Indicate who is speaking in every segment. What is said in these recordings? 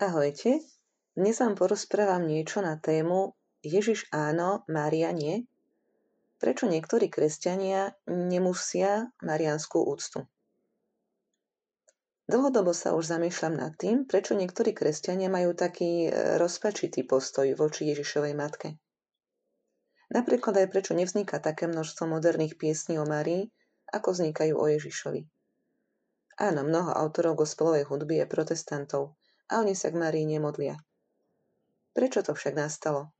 Speaker 1: Ahojte, dnes vám porozprávam niečo na tému Ježiš áno, Mária nie. Prečo niektorí kresťania nemusia marianskú úctu? Dlhodobo sa už zamýšľam nad tým, prečo niektorí kresťania majú taký e, rozpačitý postoj voči Ježišovej matke. Napríklad aj prečo nevzniká také množstvo moderných piesní o Márii, ako vznikajú o Ježišovi. Áno, mnoho autorov gospelovej hudby je protestantov, a oni sa k Márii nemodlia. Prečo to však nastalo?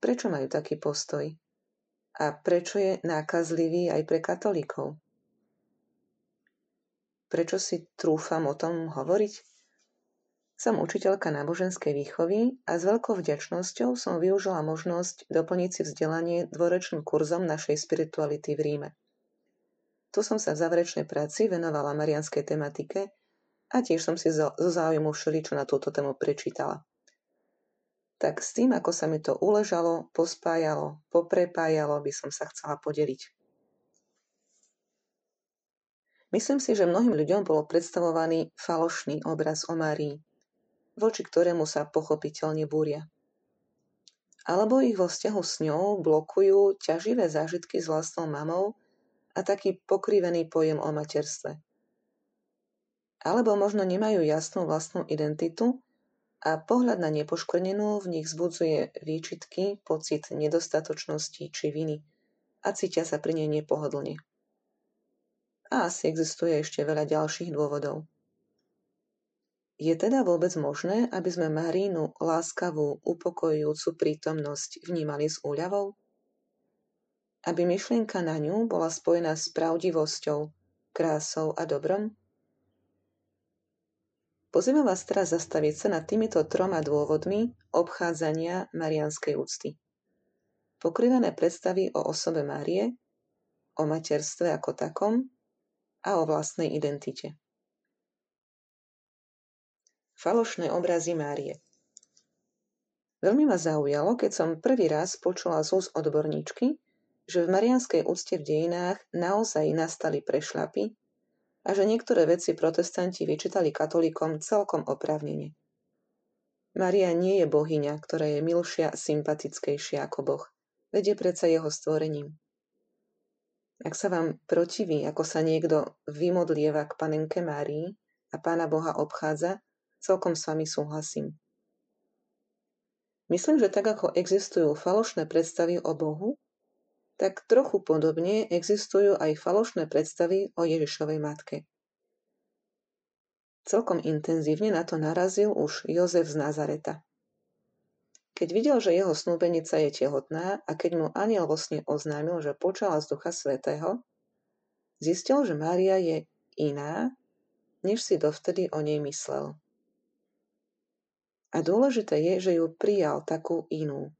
Speaker 1: Prečo majú taký postoj? A prečo je nákazlivý aj pre katolíkov? Prečo si trúfam o tom hovoriť? Som učiteľka náboženskej výchovy a s veľkou vďačnosťou som využila možnosť doplniť si vzdelanie dvorečným kurzom našej spirituality v Ríme. Tu som sa v záverečnej práci venovala marianskej tematike a tiež som si zo záujmu všeličo na túto tému prečítala. Tak s tým, ako sa mi to uležalo, pospájalo, poprepájalo, by som sa chcela podeliť. Myslím si, že mnohým ľuďom bol predstavovaný falošný obraz o Márii, voči ktorému sa pochopiteľne búria. Alebo ich vo vzťahu s ňou blokujú ťaživé zážitky s vlastnou mamou a taký pokrivený pojem o materstve alebo možno nemajú jasnú vlastnú identitu a pohľad na nepoškvrnenú v nich zbudzuje výčitky, pocit nedostatočnosti či viny a cítia sa pri nej nepohodlne. A asi existuje ešte veľa ďalších dôvodov. Je teda vôbec možné, aby sme Marínu láskavú, upokojujúcu prítomnosť vnímali s úľavou? Aby myšlienka na ňu bola spojená s pravdivosťou, krásou a dobrom? Pozývam vás teraz zastaviť sa nad týmito troma dôvodmi obchádzania marianskej úcty. Pokrývané predstavy o osobe Márie, o materstve ako takom a o vlastnej identite. Falošné obrazy Márie Veľmi ma zaujalo, keď som prvý raz počula z úst odborníčky, že v marianskej úcte v dejinách naozaj nastali prešlapy a že niektoré veci protestanti vyčítali katolíkom celkom oprávnene. Maria nie je bohyňa, ktorá je milšia a sympatickejšia ako Boh. Veď je predsa jeho stvorením. Ak sa vám protiví, ako sa niekto vymodlieva k panenke Márii a pána Boha obchádza, celkom s vami súhlasím. Myslím, že tak ako existujú falošné predstavy o Bohu, tak trochu podobne existujú aj falošné predstavy o Ježišovej matke. Celkom intenzívne na to narazil už Jozef z Nazareta. Keď videl, že jeho snúbenica je tehotná a keď mu aniel vo sne oznámil, že počala z Ducha Svetého, zistil, že Mária je iná, než si dovtedy o nej myslel. A dôležité je, že ju prijal takú inú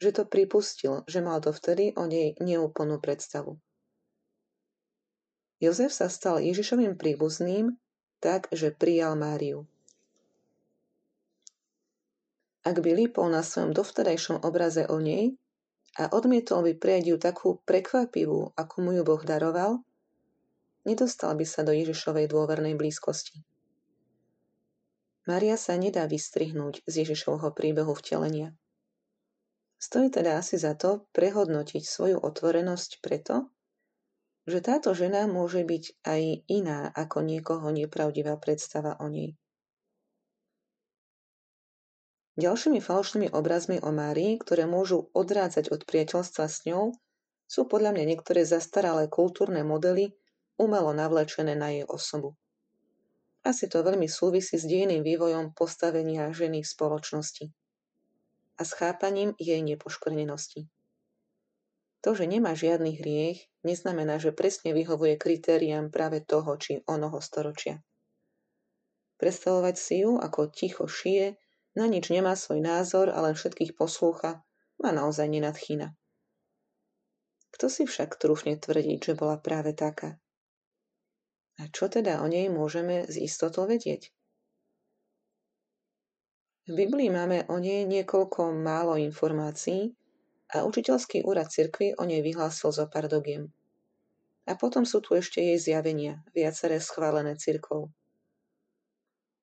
Speaker 1: že to pripustil, že mal dovtedy o nej neúplnú predstavu. Jozef sa stal Ježišovým príbuzným tak, že prijal Máriu. Ak by lípol na svojom dovtedajšom obraze o nej a odmietol by prijať ju takú prekvapivú, ako mu ju Boh daroval, nedostal by sa do Ježišovej dôvernej blízkosti. Mária sa nedá vystrihnúť z Ježišovho príbehu vtelenia. Stojí teda asi za to prehodnotiť svoju otvorenosť preto, že táto žena môže byť aj iná ako niekoho nepravdivá predstava o nej. Ďalšími falošnými obrazmi o Márii, ktoré môžu odrádzať od priateľstva s ňou, sú podľa mňa niektoré zastaralé kultúrne modely umelo navlečené na jej osobu. Asi to veľmi súvisí s dejným vývojom postavenia ženy v spoločnosti a s chápaním jej nepoškvrnenosti. To, že nemá žiadny hriech, neznamená, že presne vyhovuje kritériám práve toho či onoho storočia. Predstavovať si ju, ako ticho šije, na nič nemá svoj názor a len všetkých poslúcha, ma naozaj nenadchýna. Kto si však trúfne tvrdiť, že bola práve taká? A čo teda o nej môžeme z istotou vedieť? V Biblii máme o nej niekoľko málo informácií a učiteľský úrad cirkvy o nej vyhlásil zo pár dogiem. A potom sú tu ešte jej zjavenia, viaceré schválené cirkvou.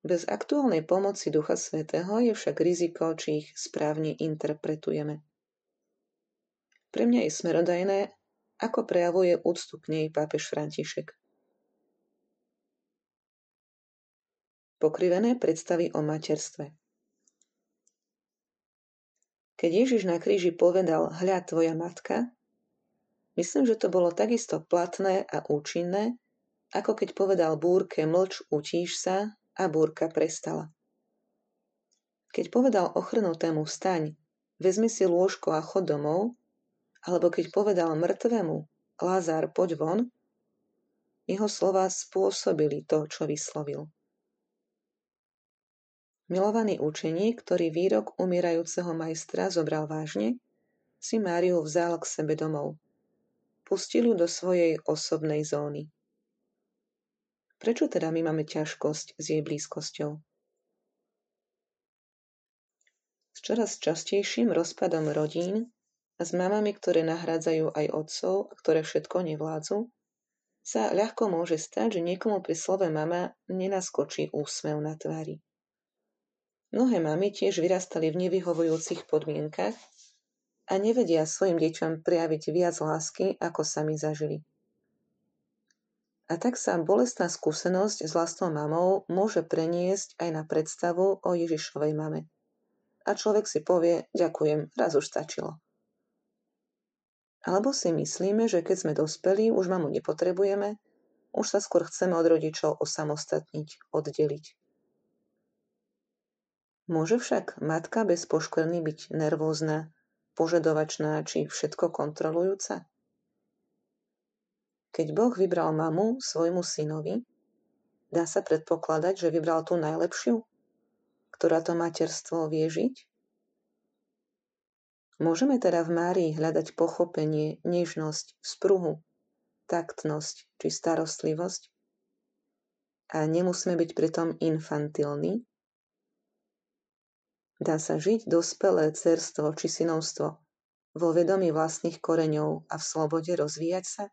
Speaker 1: Bez aktuálnej pomoci Ducha Svetého je však riziko, či ich správne interpretujeme. Pre mňa je smerodajné, ako prejavuje úctu k nej pápež František. Pokrivené predstavy o materstve Keď Ježiš na kríži povedal hľa tvoja matka, myslím, že to bolo takisto platné a účinné, ako keď povedal búrke mlč, utíš sa a búrka prestala. Keď povedal ochrnutému vstaň, vezmi si lôžko a chod domov, alebo keď povedal mŕtvemu Lázár, poď von, jeho slova spôsobili to, čo vyslovil. Milovaný učeník, ktorý výrok umierajúceho majstra zobral vážne, si Máriu vzal k sebe domov. Pustil ju do svojej osobnej zóny. Prečo teda my máme ťažkosť s jej blízkosťou? S čoraz častejším rozpadom rodín a s mamami, ktoré nahrádzajú aj otcov a ktoré všetko nevládzu, sa ľahko môže stať, že niekomu pri slove mama nenaskočí úsmev na tvári. Mnohé mamy tiež vyrastali v nevyhovujúcich podmienkach a nevedia svojim deťom prejaviť viac lásky, ako sami zažili. A tak sa bolestná skúsenosť s vlastnou mamou môže preniesť aj na predstavu o Ježišovej mame. A človek si povie, ďakujem, raz už stačilo. Alebo si myslíme, že keď sme dospeli, už mamu nepotrebujeme, už sa skôr chceme od rodičov osamostatniť, oddeliť. Môže však matka bez poškvrny byť nervózna, požadovačná či všetko kontrolujúca? Keď Boh vybral mamu svojmu synovi, dá sa predpokladať, že vybral tú najlepšiu, ktorá to materstvo vie žiť? Môžeme teda v Márii hľadať pochopenie, nežnosť, spruhu, taktnosť či starostlivosť? A nemusíme byť pritom infantilní? Dá sa žiť dospelé cerstvo či synovstvo vo vedomí vlastných koreňov a v slobode rozvíjať sa?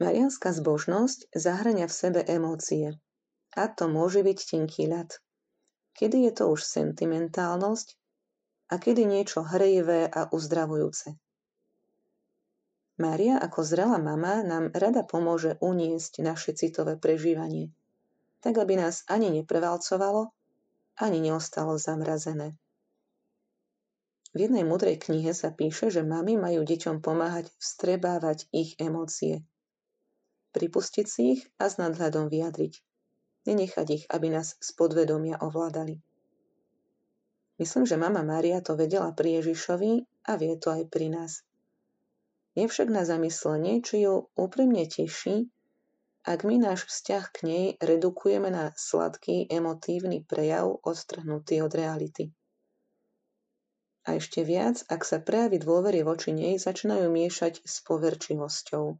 Speaker 1: Marianská zbožnosť zahrania v sebe emócie. A to môže byť tenký ľad. Kedy je to už sentimentálnosť a kedy niečo hrejivé a uzdravujúce. Mária ako zrelá mama nám rada pomôže uniesť naše citové prežívanie, tak aby nás ani neprevalcovalo, ani neostalo zamrazené. V jednej mudrej knihe sa píše, že mami majú deťom pomáhať vstrebávať ich emócie pripustiť si ich a s nadhľadom vyjadriť. Nenechať ich, aby nás z podvedomia ovládali. Myslím, že mama Mária to vedela pri Ježišovi a vie to aj pri nás. Je však na zamyslenie, či ju úprimne teší, ak my náš vzťah k nej redukujeme na sladký emotívny prejav odtrhnutý od reality. A ešte viac, ak sa prejavy dôvery voči nej začínajú miešať s poverčivosťou.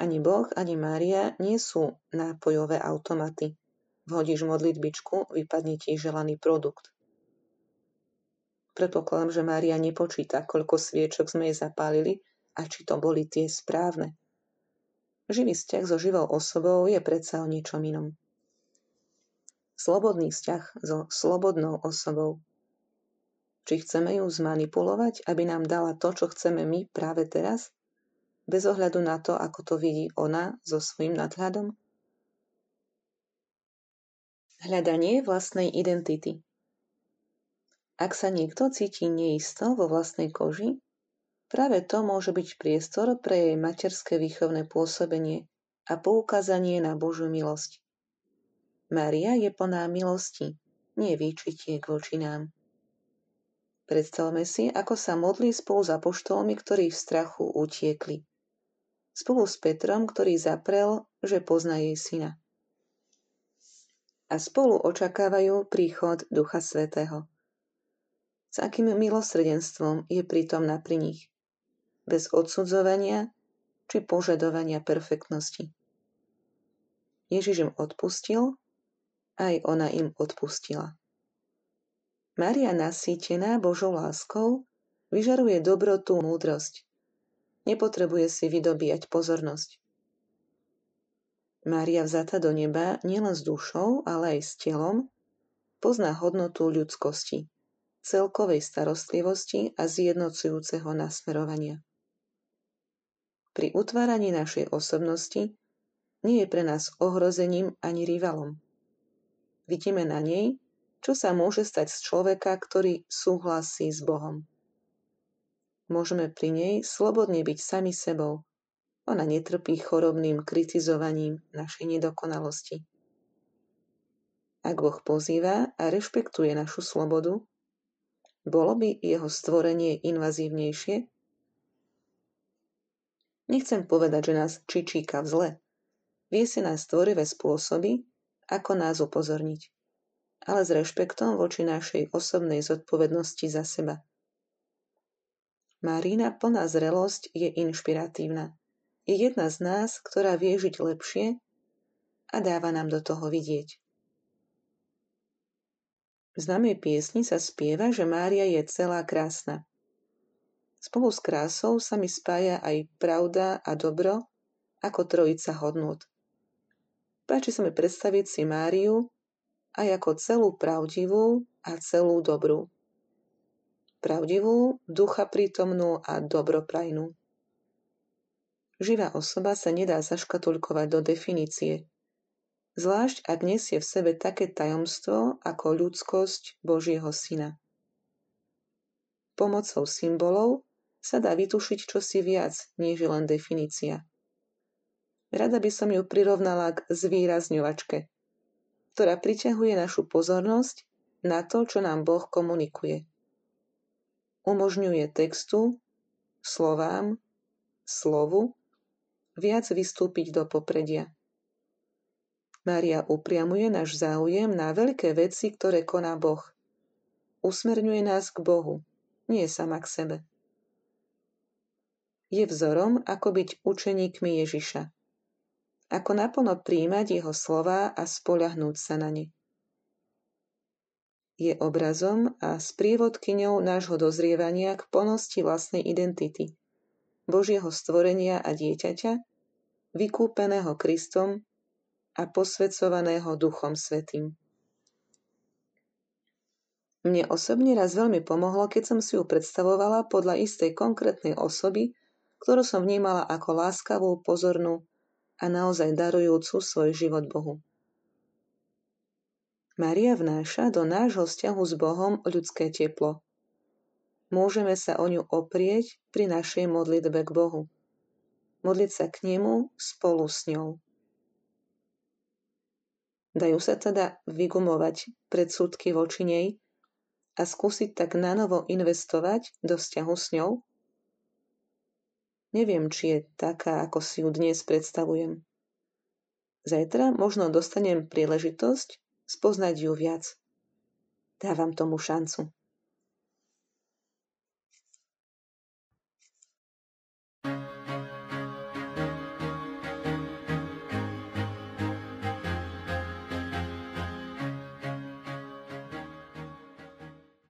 Speaker 1: Ani Boh, ani Mária nie sú nápojové automaty. Vhodíš modlitbičku, vypadne ti želaný produkt. Predpokladám, že Mária nepočíta, koľko sviečok sme jej zapálili a či to boli tie správne. Živý vzťah so živou osobou je predsa o niečom inom. Slobodný vzťah so slobodnou osobou. Či chceme ju zmanipulovať, aby nám dala to, čo chceme my práve teraz? bez ohľadu na to, ako to vidí ona so svojím nadhľadom? Hľadanie vlastnej identity Ak sa niekto cíti neisto vo vlastnej koži, práve to môže byť priestor pre jej materské výchovné pôsobenie a poukázanie na Božiu milosť. Mária je plná milosti, nie výčitiek voči nám. Predstavme si, ako sa modlí spolu s apoštolmi, ktorí v strachu utiekli spolu s Petrom, ktorý zaprel, že pozná jej syna. A spolu očakávajú príchod Ducha Svetého. S akým milosrdenstvom je prítomná pri nich. Bez odsudzovania či požadovania perfektnosti. Ježiš im odpustil, aj ona im odpustila. Maria nasýtená Božou láskou vyžaruje dobrotu múdrosť, Nepotrebuje si vydobíjať pozornosť. Mária vzata do neba nielen s dušou, ale aj s telom, pozná hodnotu ľudskosti, celkovej starostlivosti a zjednocujúceho nasmerovania. Pri utváraní našej osobnosti nie je pre nás ohrozením ani rivalom. Vidíme na nej, čo sa môže stať z človeka, ktorý súhlasí s Bohom. Môžeme pri nej slobodne byť sami sebou, ona netrpí chorobným kritizovaním našej nedokonalosti. Ak Boh pozýva a rešpektuje našu slobodu, bolo by jeho stvorenie invazívnejšie? Nechcem povedať, že nás čičíka v zle. Vie si nás tvorivé spôsoby, ako nás upozorniť, ale s rešpektom voči našej osobnej zodpovednosti za seba. Marína plná zrelosť je inšpiratívna je jedna z nás, ktorá vie žiť lepšie a dáva nám do toho vidieť. V známej piesni sa spieva, že Mária je celá krásna. Spolu s krásou sa mi spája aj pravda a dobro ako trojica hodnot. Páči sa mi predstaviť si Máriu aj ako celú pravdivú a celú dobrú. Pravdivú, ducha prítomnú a dobroprajnú. Živá osoba sa nedá zaškatulkovať do definície, zvlášť ak nesie v sebe také tajomstvo ako ľudskosť Božieho Syna. Pomocou symbolov sa dá vytušiť čosi viac, než len definícia. Rada by som ju prirovnala k zvýrazňovačke, ktorá priťahuje našu pozornosť na to, čo nám Boh komunikuje. Umožňuje textu, slovám, slovu viac vystúpiť do popredia. Mária upriamuje náš záujem na veľké veci, ktoré koná Boh. Usmerňuje nás k Bohu, nie sama k sebe. Je vzorom, ako byť učeníkmi Ježiša. Ako naplno príjmať jeho slova a spoľahnúť sa na ne. Je obrazom a sprievodkyňou nášho dozrievania k plnosti vlastnej identity, Božieho stvorenia a dieťaťa, vykúpeného Kristom a posvedcovaného Duchom Svetým. Mne osobne raz veľmi pomohlo, keď som si ju predstavovala podľa istej konkrétnej osoby, ktorú som vnímala ako láskavú, pozornú a naozaj darujúcu svoj život Bohu. Maria vnáša do nášho vzťahu s Bohom ľudské teplo. Môžeme sa o ňu oprieť pri našej modlitbe k Bohu modliť sa k nemu spolu s ňou. Dajú sa teda vygumovať predsudky voči nej a skúsiť tak nanovo investovať do vzťahu s ňou? Neviem, či je taká, ako si ju dnes predstavujem. Zajtra možno dostanem príležitosť spoznať ju viac. Dávam tomu šancu.